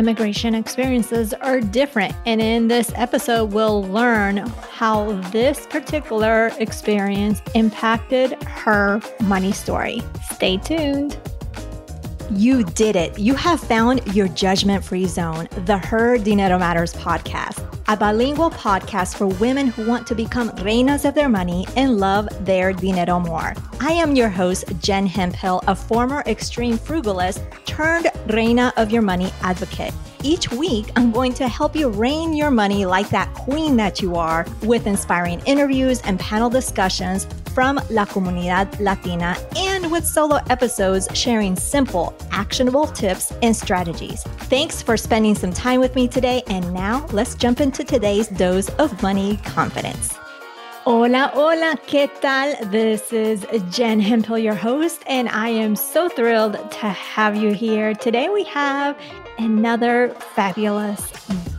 immigration experiences are different. And in this episode, we'll learn how this particular experience impacted her money story. Stay tuned. You did it. You have found your judgment free zone, the Her Dinero Matters podcast a bilingual podcast for women who want to become reinas of their money and love their dinero more. I am your host, Jen Hemphill, a former extreme frugalist turned reina of your money advocate. Each week, I'm going to help you reign your money like that queen that you are with inspiring interviews and panel discussions from La Comunidad Latina and with solo episodes sharing simple, actionable tips and strategies. Thanks for spending some time with me today. And now let's jump into today's dose of money confidence. Hola, hola, ¿qué tal? This is Jen Hemphill, your host, and I am so thrilled to have you here. Today we have another fabulous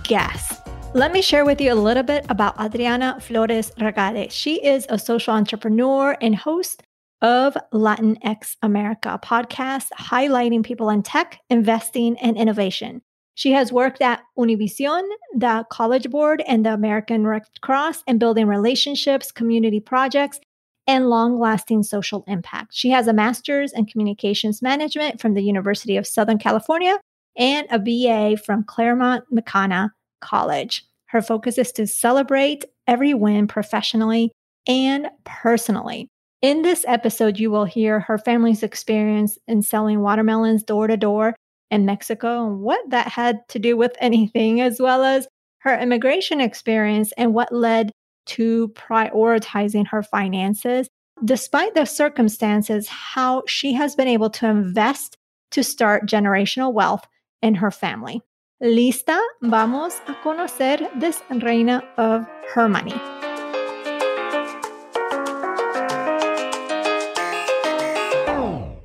guest. Let me share with you a little bit about Adriana Flores Ragade. She is a social entrepreneur and host of Latinx America podcast, highlighting people in tech, investing, and innovation. She has worked at Univision, the College Board, and the American Red Cross in building relationships, community projects, and long lasting social impact. She has a master's in communications management from the University of Southern California and a BA from Claremont McKenna College. Her focus is to celebrate every win professionally and personally. In this episode, you will hear her family's experience in selling watermelons door to door in Mexico and what that had to do with anything, as well as her immigration experience and what led to prioritizing her finances. Despite the circumstances, how she has been able to invest to start generational wealth in her family. ¿Lista? Vamos a conocer this reina of her money.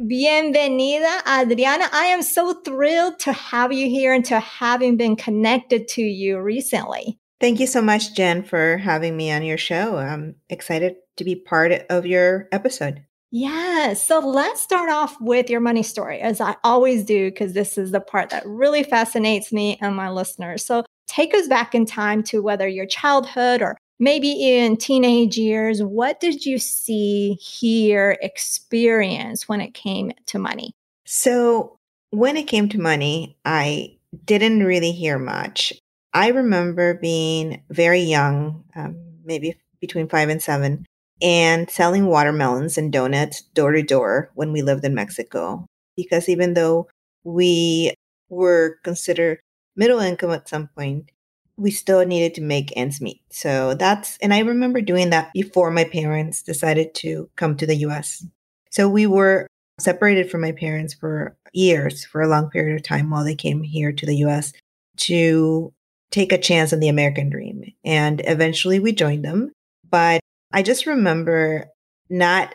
Bienvenida, Adriana. I am so thrilled to have you here and to having been connected to you recently. Thank you so much, Jen, for having me on your show. I'm excited to be part of your episode. Yeah. So let's start off with your money story, as I always do, because this is the part that really fascinates me and my listeners. So take us back in time to whether your childhood or maybe in teenage years. What did you see, hear, experience when it came to money? So, when it came to money, I didn't really hear much. I remember being very young, um, maybe between five and seven, and selling watermelons and donuts door to door when we lived in Mexico. Because even though we were considered middle income at some point, we still needed to make ends meet. So that's, and I remember doing that before my parents decided to come to the US. So we were separated from my parents for years, for a long period of time while they came here to the US to take a chance on the American dream. And eventually we joined them. But I just remember not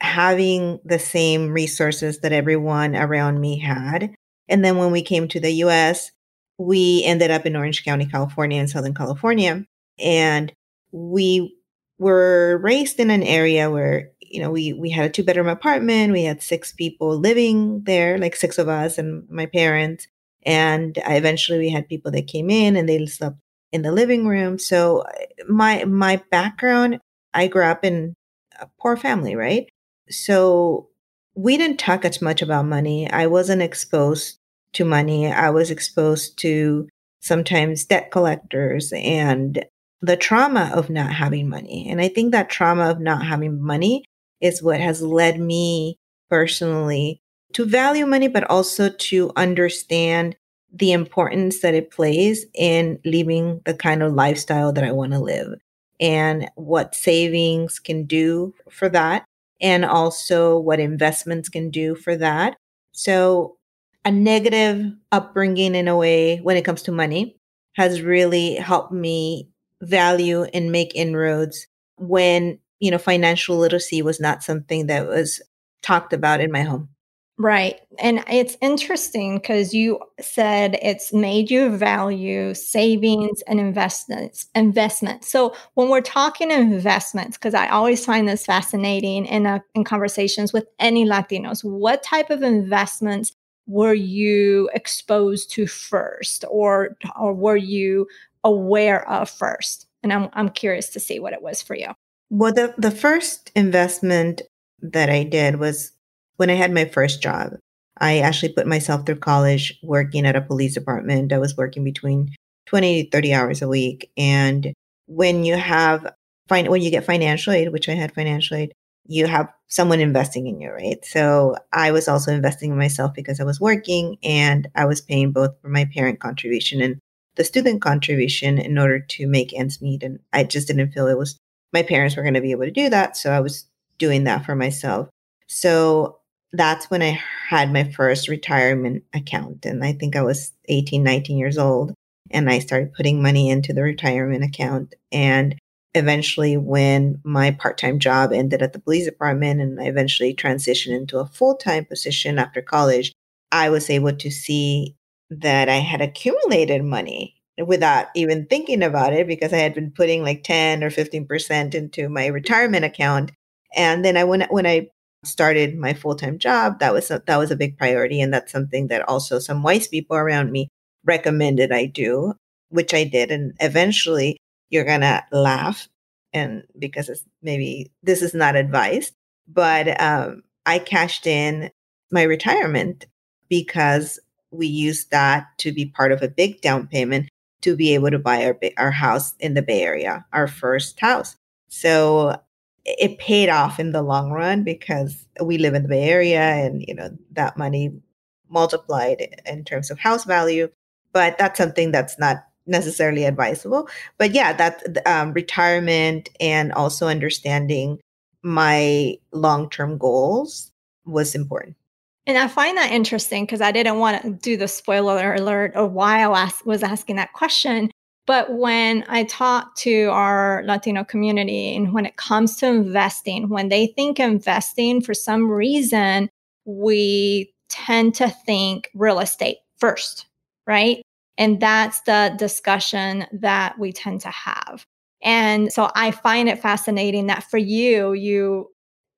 having the same resources that everyone around me had. And then when we came to the US, we ended up in Orange County, California, in Southern California. And we were raised in an area where, you know, we, we had a two bedroom apartment. We had six people living there, like six of us and my parents. And I, eventually we had people that came in and they slept in the living room. So uh, my, my background I grew up in a poor family, right? So we didn't talk as much about money. I wasn't exposed to money. I was exposed to sometimes debt collectors and the trauma of not having money. And I think that trauma of not having money is what has led me personally to value money, but also to understand the importance that it plays in living the kind of lifestyle that I want to live and what savings can do for that, and also what investments can do for that. So, a negative upbringing in a way when it comes to money has really helped me value and make inroads when, you know, financial literacy was not something that was talked about in my home. Right. And it's interesting because you said it's made you value savings and investments. Investments. So when we're talking investments, because I always find this fascinating in, a, in conversations with any Latinos, what type of investments were you exposed to first or or were you aware of first? And I'm I'm curious to see what it was for you. Well, the the first investment that I did was when I had my first job. I actually put myself through college working at a police department. I was working between 20 to 30 hours a week. And when you have when you get financial aid, which I had financial aid, you have someone investing in you, right? So I was also investing in myself because I was working and I was paying both for my parent contribution and the student contribution in order to make ends meet. And I just didn't feel it was my parents were going to be able to do that. So I was doing that for myself. So that's when I had my first retirement account. And I think I was 18, 19 years old. And I started putting money into the retirement account. And eventually when my part-time job ended at the police department and I eventually transitioned into a full-time position after college, I was able to see that I had accumulated money without even thinking about it because I had been putting like 10 or 15% into my retirement account. And then I when when I started my full-time job, that was a, that was a big priority and that's something that also some wise people around me recommended I do, which I did and eventually you're going to laugh and because it's maybe this is not advice but um, i cashed in my retirement because we used that to be part of a big down payment to be able to buy our our house in the bay area our first house. So it paid off in the long run because we live in the bay area and you know that money multiplied in terms of house value but that's something that's not necessarily advisable. But yeah, that um, retirement and also understanding my long term goals was important. And I find that interesting because I didn't want to do the spoiler alert of why I was asking that question. But when I talk to our Latino community and when it comes to investing, when they think investing, for some reason, we tend to think real estate first, right? And that's the discussion that we tend to have. And so I find it fascinating that for you, you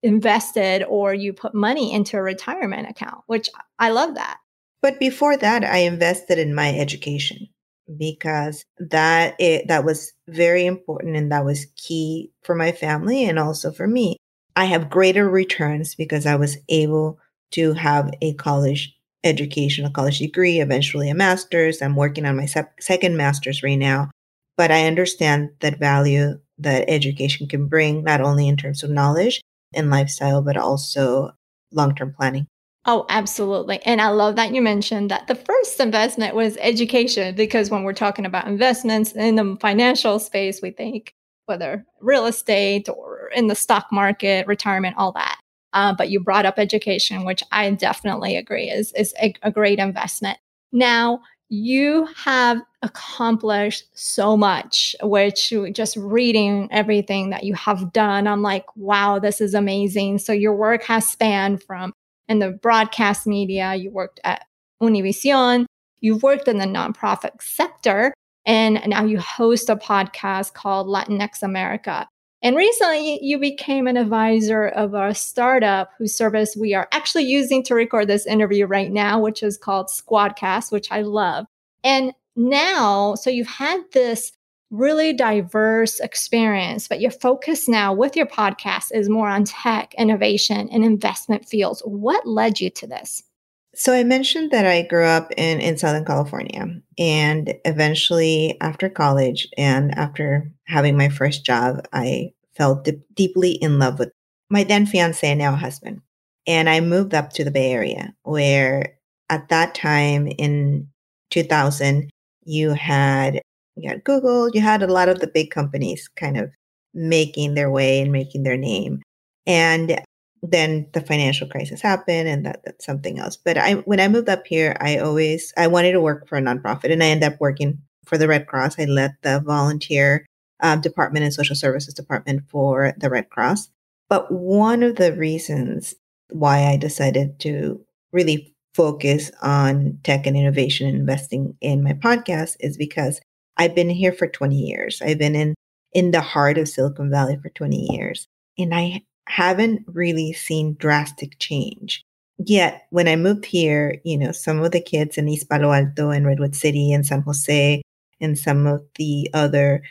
invested or you put money into a retirement account, which I love that. But before that, I invested in my education because that it, that was very important and that was key for my family and also for me. I have greater returns because I was able to have a college education, a college degree, eventually a master's. I'm working on my sep- second master's right now. But I understand that value that education can bring, not only in terms of knowledge and lifestyle, but also long term planning. Oh, absolutely. And I love that you mentioned that the first investment was education, because when we're talking about investments in the financial space, we think whether real estate or in the stock market, retirement, all that. Uh, but you brought up education, which I definitely agree is, is a, a great investment. Now, you have accomplished so much, which just reading everything that you have done, I'm like, wow, this is amazing. So your work has spanned from in the broadcast media, you worked at Univision, you've worked in the nonprofit sector, and now you host a podcast called Latinx America. And recently, you became an advisor of a startup whose service we are actually using to record this interview right now, which is called Squadcast, which I love. And now, so you've had this really diverse experience, but your focus now with your podcast is more on tech, innovation, and investment fields. What led you to this? So I mentioned that I grew up in, in Southern California and eventually after college and after having my first job, I fell deeply in love with my then fiance and now husband. And I moved up to the Bay Area where at that time in 2000, you had, you had Google, you had a lot of the big companies kind of making their way and making their name. And then the financial crisis happened and that, that's something else but i when i moved up here i always i wanted to work for a nonprofit and i ended up working for the red cross i led the volunteer um, department and social services department for the red cross but one of the reasons why i decided to really focus on tech and innovation and investing in my podcast is because i've been here for 20 years i've been in in the heart of silicon valley for 20 years and i haven't really seen drastic change yet when I moved here, you know, some of the kids in East Palo Alto and Redwood City and San Jose and some of the other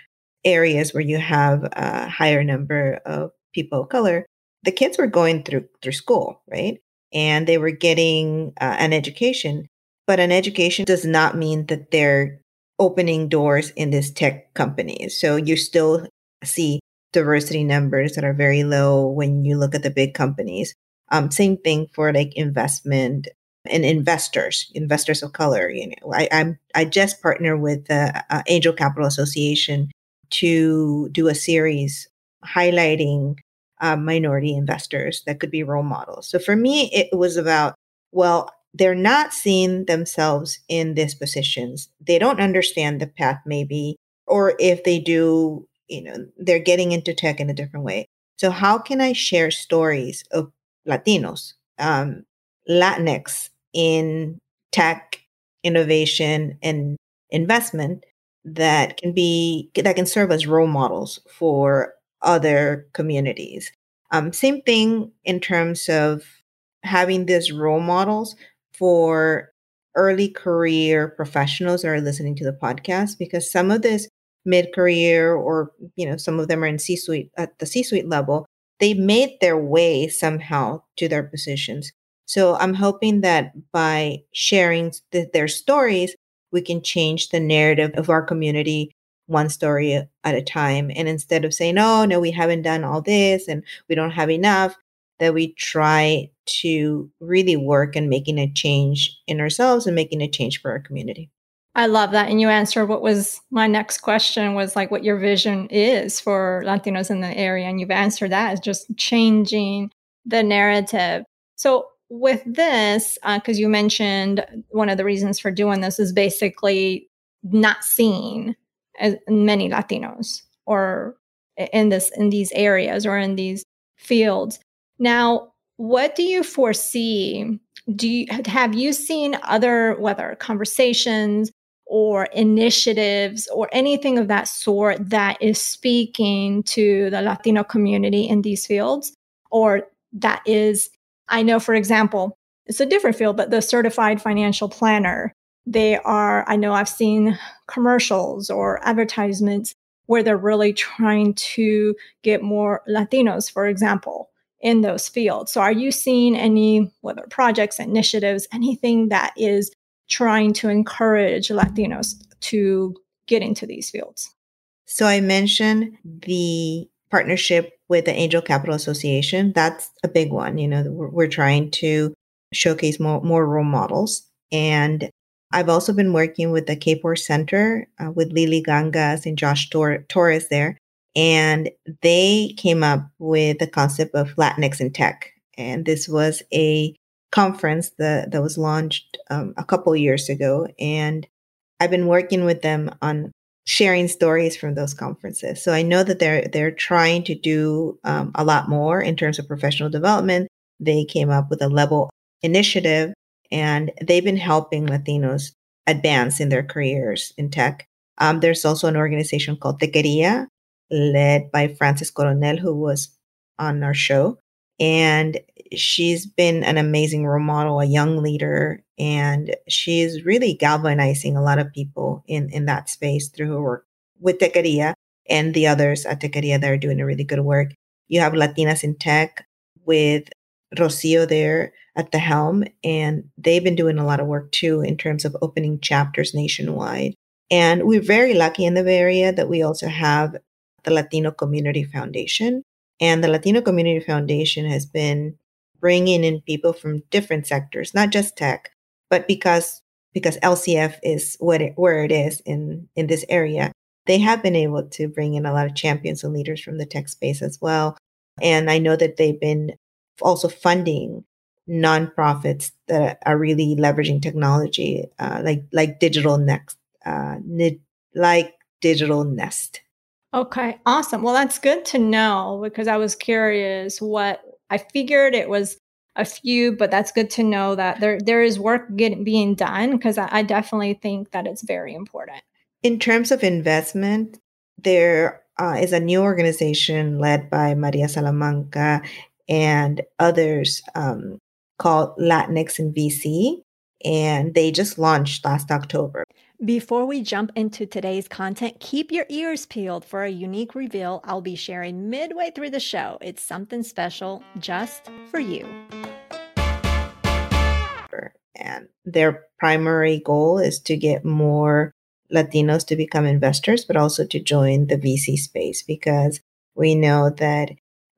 areas where you have a higher number of people of color, the kids were going through through school, right? And they were getting uh, an education, but an education does not mean that they're opening doors in this tech company. So you still see diversity numbers that are very low when you look at the big companies. Um, same thing for like investment and investors, investors of color. You know, I, I'm I just partner with the uh, Angel Capital Association to do a series highlighting uh, minority investors that could be role models. So for me, it was about well, they're not seeing themselves in these positions. They don't understand the path, maybe, or if they do, you know, they're getting into tech in a different way. So how can I share stories of Latinos, um, Latinx in tech, innovation, and investment that can be that can serve as role models for other communities. Um, same thing in terms of having these role models for early career professionals that are listening to the podcast because some of this mid-career or you know some of them are in c-suite at the c-suite level they made their way somehow to their positions. So i'm hoping that by sharing th- their stories we can change the narrative of our community one story at a time. And instead of saying oh no we haven't done all this and we don't have enough that we try to really work in making a change in ourselves and making a change for our community. I love that. And you answered what was my next question was like what your vision is for Latinos in the area. And you've answered that is just changing the narrative. So with this, because uh, you mentioned one of the reasons for doing this is basically not seeing as many Latinos or in this in these areas or in these fields. Now, what do you foresee? Do you have you seen other whether conversations or initiatives or anything of that sort that is speaking to the Latino community in these fields or that is I know for example, it's a different field but the certified financial planner they are I know I've seen commercials or advertisements where they're really trying to get more Latinos for example in those fields. So, are you seeing any, whether projects, initiatives, anything that is trying to encourage Latinos to get into these fields? So, I mentioned the partnership with the Angel Capital Association. That's a big one. You know, we're, trying to showcase more, more role models. And I've also been working with the Kapor Center uh, with Lili Gangas and Josh Tor- Torres there and they came up with the concept of Latinx in tech. And this was a conference that, that was launched um, a couple years ago. And I've been working with them on sharing stories from those conferences. So I know that they're they're trying to do um, a lot more in terms of professional development. They came up with a level initiative, and they've been helping Latinos advance in their careers in tech. Um, there's also an organization called Techqueria, led by Frances Coronel, who was on our show. And she's been an amazing role model, a young leader, and she's really galvanizing a lot of people in, in that space through her work with Techqueria and the others at Techqueria that are doing a really good work. You have Latinas in Tech with Rocio there at the helm, and they've been doing a lot of work too in terms of opening chapters nationwide. And we're very lucky in the Bay Area that we also have the Latino Community Foundation. And the Latino Community Foundation has been bringing in people from different sectors, not just tech, but because because LCF is what it, where it is in in this area, they have been able to bring in a lot of champions and leaders from the tech space as well. And I know that they've been also funding nonprofits that are really leveraging technology, uh, like like Digital Next, uh, like Digital Nest. Okay, awesome. Well, that's good to know because I was curious what I figured it was a few, but that's good to know that there there is work getting being done because I, I definitely think that it's very important. In terms of investment, there uh, is a new organization led by Maria Salamanca and others um, called Latinx in VC, and they just launched last October. Before we jump into today's content, keep your ears peeled for a unique reveal I'll be sharing midway through the show. It's something special just for you. And their primary goal is to get more Latinos to become investors, but also to join the VC space because we know that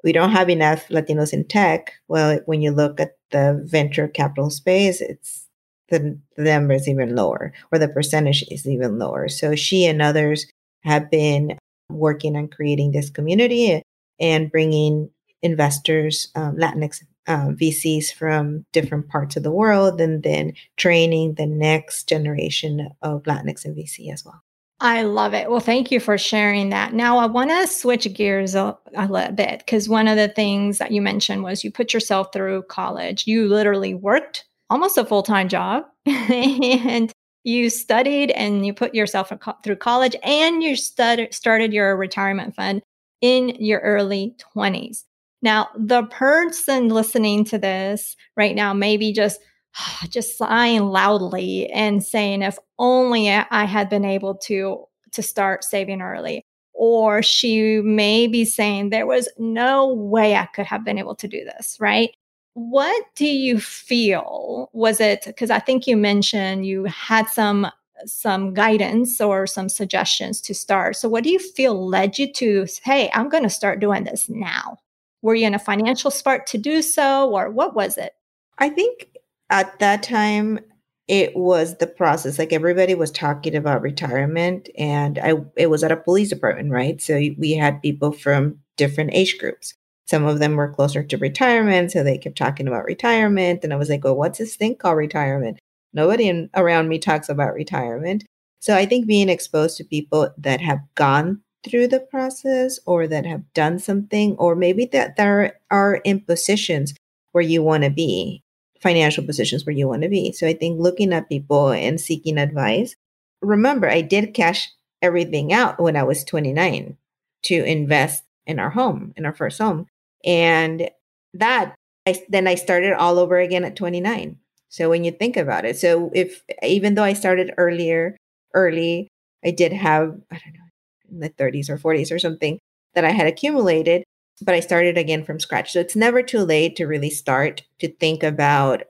we don't have enough Latinos in tech. Well, when you look at the venture capital space, it's the, the number is even lower or the percentage is even lower. So she and others have been working on creating this community and bringing investors, um, Latinx um, VCs from different parts of the world, and then training the next generation of Latinx and VC as well. I love it. Well, thank you for sharing that. Now, I want to switch gears a, a little bit because one of the things that you mentioned was you put yourself through college. You literally worked almost a full time job and you studied and you put yourself through college and you stud- started your retirement fund in your early 20s. Now, the person listening to this right now maybe just just sighing loudly and saying, if only I had been able to, to start saving early. Or she may be saying, there was no way I could have been able to do this, right? What do you feel? Was it because I think you mentioned you had some some guidance or some suggestions to start. So what do you feel led you to, hey, I'm going to start doing this now? Were you in a financial spot to do so or what was it? I think at that time it was the process like everybody was talking about retirement and i it was at a police department right so we had people from different age groups some of them were closer to retirement so they kept talking about retirement and i was like well what's this thing called retirement nobody in, around me talks about retirement so i think being exposed to people that have gone through the process or that have done something or maybe that there are in positions where you want to be financial positions where you want to be. So I think looking at people and seeking advice. Remember, I did cash everything out when I was 29 to invest in our home, in our first home. And that I, then I started all over again at 29. So when you think about it, so if even though I started earlier, early, I did have, I don't know, in the 30s or 40s or something that I had accumulated but I started again from scratch. So it's never too late to really start to think about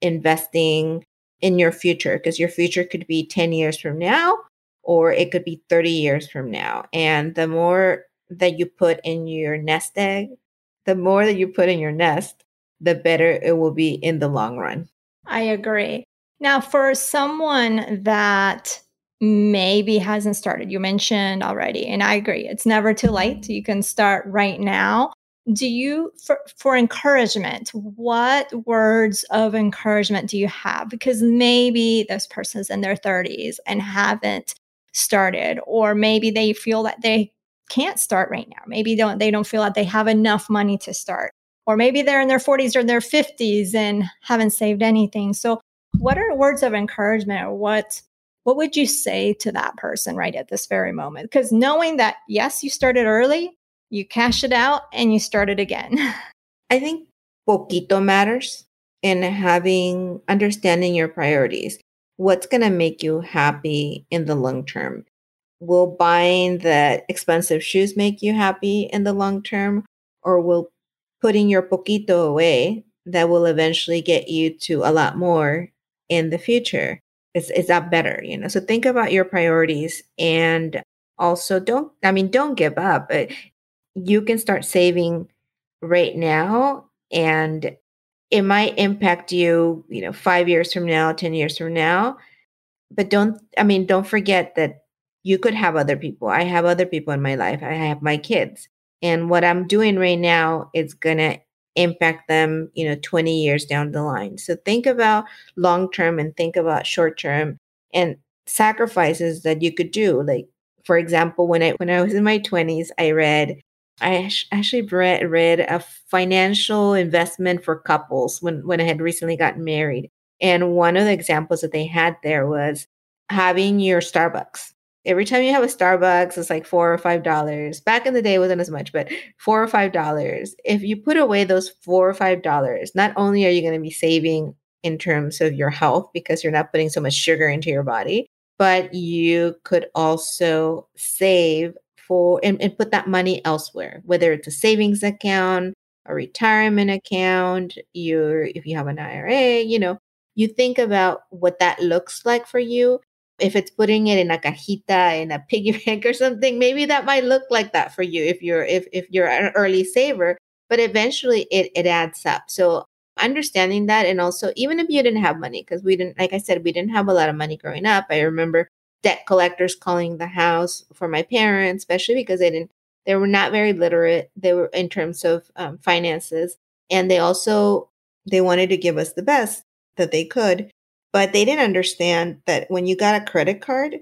investing in your future because your future could be 10 years from now or it could be 30 years from now. And the more that you put in your nest egg, the more that you put in your nest, the better it will be in the long run. I agree. Now, for someone that maybe hasn't started. You mentioned already, and I agree, it's never too late. You can start right now. Do you, for, for encouragement, what words of encouragement do you have? Because maybe this person's in their 30s and haven't started, or maybe they feel that they can't start right now. Maybe don't they don't feel like they have enough money to start. Or maybe they're in their 40s or their 50s and haven't saved anything. So what are words of encouragement or what what would you say to that person right at this very moment? Because knowing that, yes, you started early, you cash it out, and you started again. I think poquito matters in having understanding your priorities. What's going to make you happy in the long term? Will buying the expensive shoes make you happy in the long term? Or will putting your poquito away that will eventually get you to a lot more in the future? is is that better you know so think about your priorities and also don't i mean don't give up you can start saving right now and it might impact you you know 5 years from now 10 years from now but don't i mean don't forget that you could have other people i have other people in my life i have my kids and what i'm doing right now is going to impact them, you know, 20 years down the line. So think about long term and think about short term and sacrifices that you could do. Like, for example, when I when I was in my 20s, I read I actually read, read a financial investment for couples when, when I had recently gotten married. And one of the examples that they had there was having your Starbucks every time you have a Starbucks, it's like four or five dollars. Back in the day, it wasn't as much, but four or five dollars. If you put away those four or five dollars, not only are you going to be saving in terms of your health because you're not putting so much sugar into your body, but you could also save for and, and put that money elsewhere, whether it's a savings account, a retirement account, your if you have an IRA, you know, you think about what that looks like for you if it's putting it in a cajita in a piggy bank or something maybe that might look like that for you if you're if, if you're an early saver but eventually it it adds up. So understanding that and also even if you didn't have money because we didn't like i said we didn't have a lot of money growing up i remember debt collectors calling the house for my parents especially because they didn't they were not very literate they were in terms of um, finances and they also they wanted to give us the best that they could but they didn't understand that when you got a credit card,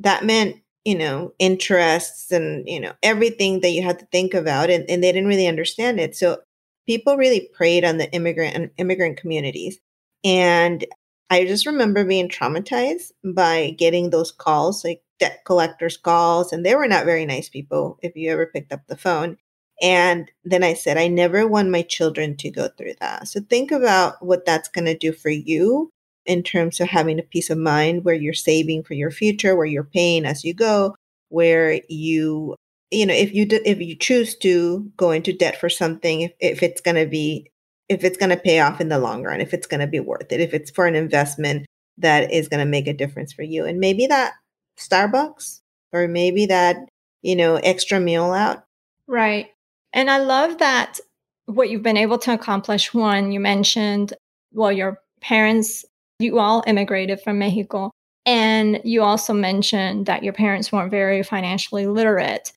that meant, you know, interests and, you know, everything that you had to think about. And, and they didn't really understand it. So people really preyed on the immigrant and immigrant communities. And I just remember being traumatized by getting those calls, like debt collectors calls, and they were not very nice people if you ever picked up the phone. And then I said, I never want my children to go through that. So think about what that's going to do for you in terms of having a peace of mind where you're saving for your future, where you're paying as you go, where you you know if you do, if you choose to go into debt for something if, if it's going to be if it's going to pay off in the long run if it's going to be worth it if it's for an investment that is going to make a difference for you. And maybe that starbucks or maybe that you know extra meal out. Right. And i love that what you've been able to accomplish one you mentioned well your parents you all immigrated from Mexico. And you also mentioned that your parents weren't very financially literate.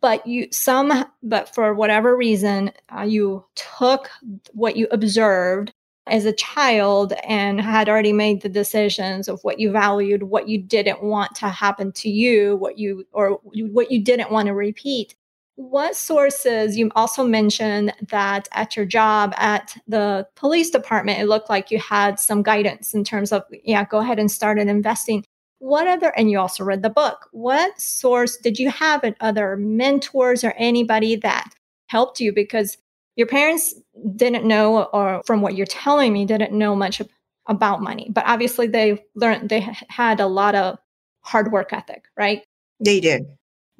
But you some, but for whatever reason, uh, you took what you observed as a child and had already made the decisions of what you valued, what you didn't want to happen to you, what you or what you didn't want to repeat what sources you also mentioned that at your job at the police department it looked like you had some guidance in terms of yeah go ahead and start an investing. What other and you also read the book. What source did you have and other mentors or anybody that helped you? Because your parents didn't know or from what you're telling me didn't know much about money. But obviously they learned they had a lot of hard work ethic right? They did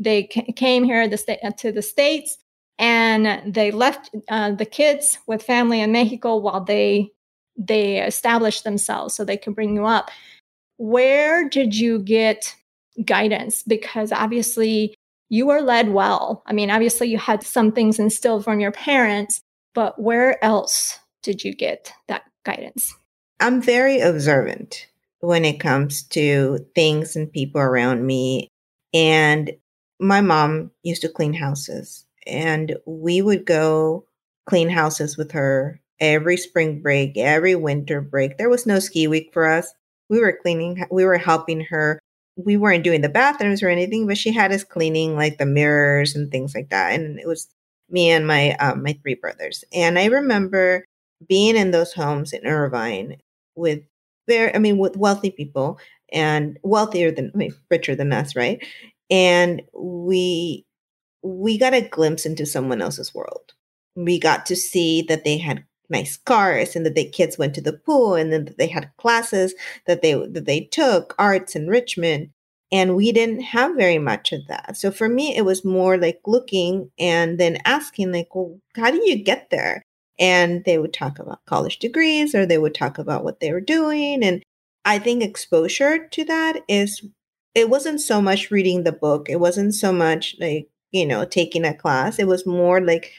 they came here sta- uh, to the states and they left uh, the kids with family in Mexico while they they established themselves so they could bring you up. Where did you get guidance? Because obviously you were led well. I mean, obviously you had some things instilled from your parents, but where else did you get that guidance? I'm very observant when it comes to things and people around me. And my mom used to clean houses and we would go clean houses with her every spring break, every winter break. There was no ski week for us. We were cleaning, we were helping her. We weren't doing the bathrooms or anything, but she had us cleaning like the mirrors and things like that. And it was me and my um, my three brothers. And I remember being in those homes in Irvine with very, I mean, with wealthy people and wealthier than, I mean, richer than us, right? And we we got a glimpse into someone else's world. We got to see that they had nice cars and that the kids went to the pool and then that they had classes that they that they took arts enrichment and we didn't have very much of that so for me it was more like looking and then asking like well how do you get there and they would talk about college degrees or they would talk about what they were doing and i think exposure to that is it wasn't so much reading the book. It wasn't so much like, you know, taking a class. It was more like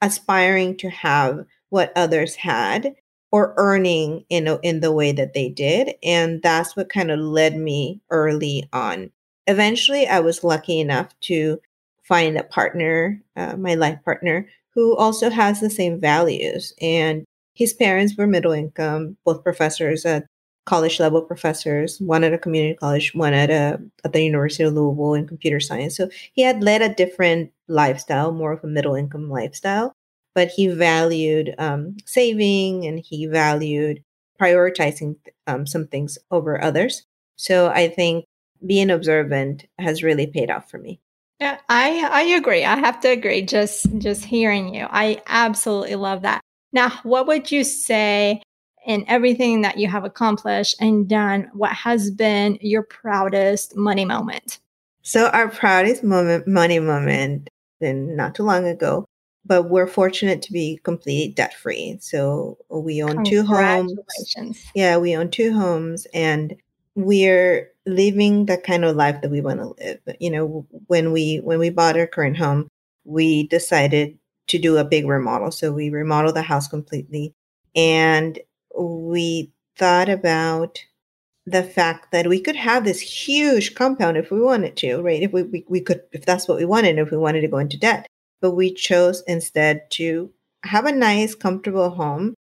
aspiring to have what others had or earning in a, in the way that they did and that's what kind of led me early on eventually i was lucky enough to find a partner uh, my life partner who also has the same values and his parents were middle income both professors at college level professors, one at a community college, one at a at the University of Louisville in computer science. So he had led a different lifestyle, more of a middle income lifestyle, but he valued um, saving and he valued prioritizing um, some things over others. So I think being observant has really paid off for me. Yeah, I I agree. I have to agree. Just just hearing you, I absolutely love that. Now, what would you say in everything that you have accomplished and done? What has been your proudest money moment? So, our proudest moment, money moment, been not too long ago, but we're fortunate to be completely debt free. So, we own two homes. Yeah, we own two homes, and we're living the kind of life that we want to live. You know, when we when we bought our current home, we decided to do a big remodel. So we remodeled the house completely and we thought about the fact that we could have this huge compound if we wanted to, right? If we, we, we could, if that's what we wanted, if we wanted to go into debt. But we chose instead to have a nice, comfortable home,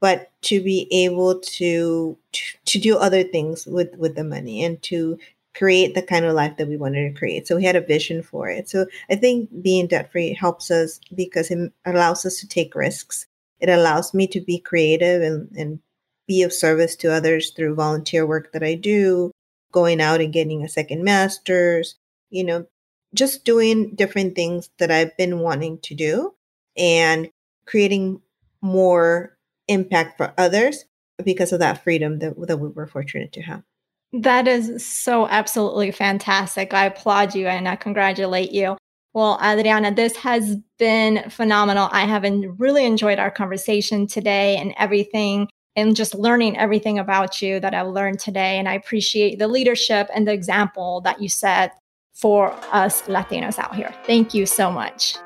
but to be able to, to, to do other things with, with the money and to create the kind of life that we wanted to create. So we had a vision for it. So I think being debt free helps us because it allows us to take risks. It allows me to be creative and, and be of service to others through volunteer work that I do, going out and getting a second master's, you know, just doing different things that I've been wanting to do and creating more impact for others because of that freedom that, that we were fortunate to have. That is so absolutely fantastic. I applaud you and I congratulate you. Well, Adriana, this has been phenomenal. I have really enjoyed our conversation today and everything, and just learning everything about you that I've learned today. And I appreciate the leadership and the example that you set for us Latinos out here. Thank you so much.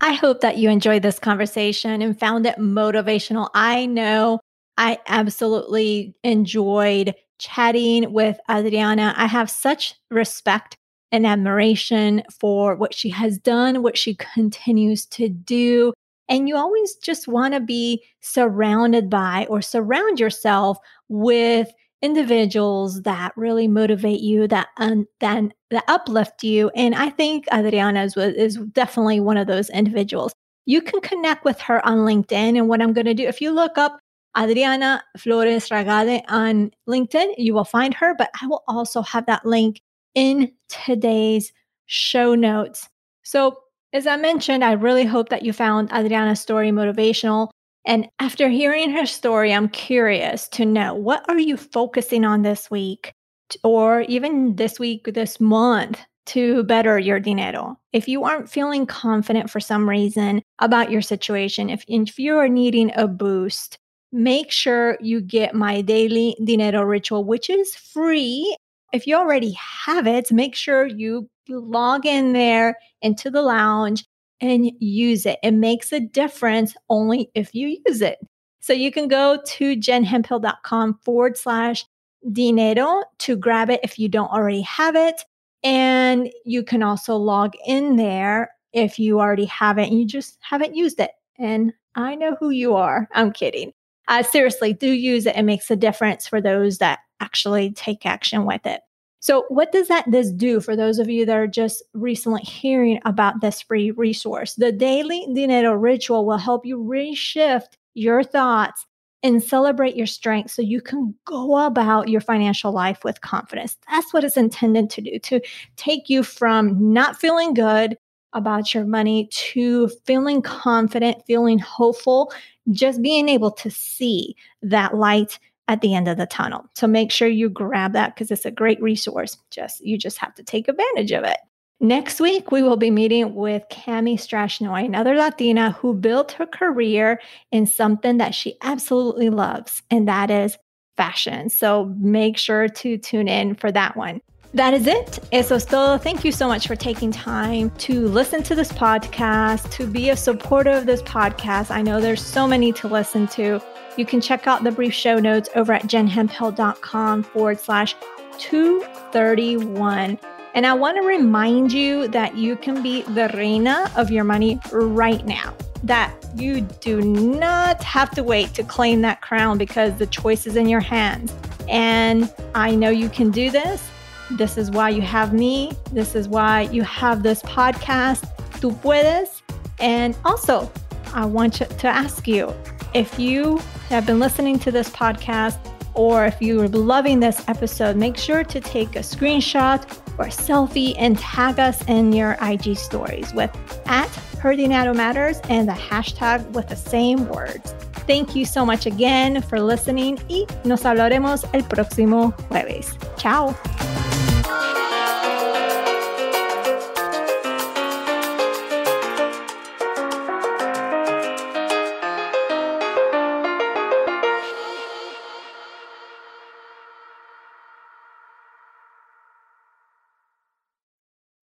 I hope that you enjoyed this conversation and found it motivational. I know I absolutely enjoyed chatting with Adriana. I have such respect and admiration for what she has done, what she continues to do. And you always just want to be surrounded by or surround yourself with individuals that really motivate you, that um, that that uplift you. And I think Adriana is, is definitely one of those individuals. You can connect with her on LinkedIn. And what I'm going to do, if you look up Adriana Flores Ragade on LinkedIn, you will find her. But I will also have that link in today's show notes. So, as I mentioned, I really hope that you found Adriana's story motivational. And after hearing her story, I'm curious to know what are you focusing on this week or even this week, this month to better your dinero. If you aren't feeling confident for some reason about your situation, if, if you are needing a boost, make sure you get my daily dinero ritual, which is free. If you already have it, make sure you log in there into the lounge and use it. It makes a difference only if you use it. So you can go to jenhemphill.com forward slash dinero to grab it if you don't already have it. And you can also log in there if you already have it and you just haven't used it. And I know who you are. I'm kidding. Uh, seriously, do use it. It makes a difference for those that actually take action with it. So, what does that this do for those of you that are just recently hearing about this free resource? The daily dinero ritual will help you reshift your thoughts and celebrate your strengths so you can go about your financial life with confidence. That's what it's intended to do to take you from not feeling good about your money to feeling confident, feeling hopeful, just being able to see that light at the end of the tunnel. So make sure you grab that because it's a great resource. Just you just have to take advantage of it. Next week, we will be meeting with Cami Strashnoy, another Latina who built her career in something that she absolutely loves, and that is fashion. So make sure to tune in for that one. That is it. Eso es todo. Thank you so much for taking time to listen to this podcast, to be a supporter of this podcast. I know there's so many to listen to. You can check out the brief show notes over at jenhemphill.com forward slash 231. And I want to remind you that you can be the reina of your money right now. That you do not have to wait to claim that crown because the choice is in your hands. And I know you can do this. This is why you have me. This is why you have this podcast. Tú puedes. And also, I want to ask you If you have been listening to this podcast, or if you're loving this episode, make sure to take a screenshot or a selfie and tag us in your IG stories with at Her Dinero Matters and the hashtag with the same words. Thank you so much again for listening y nos hablaremos el próximo jueves. Chao oh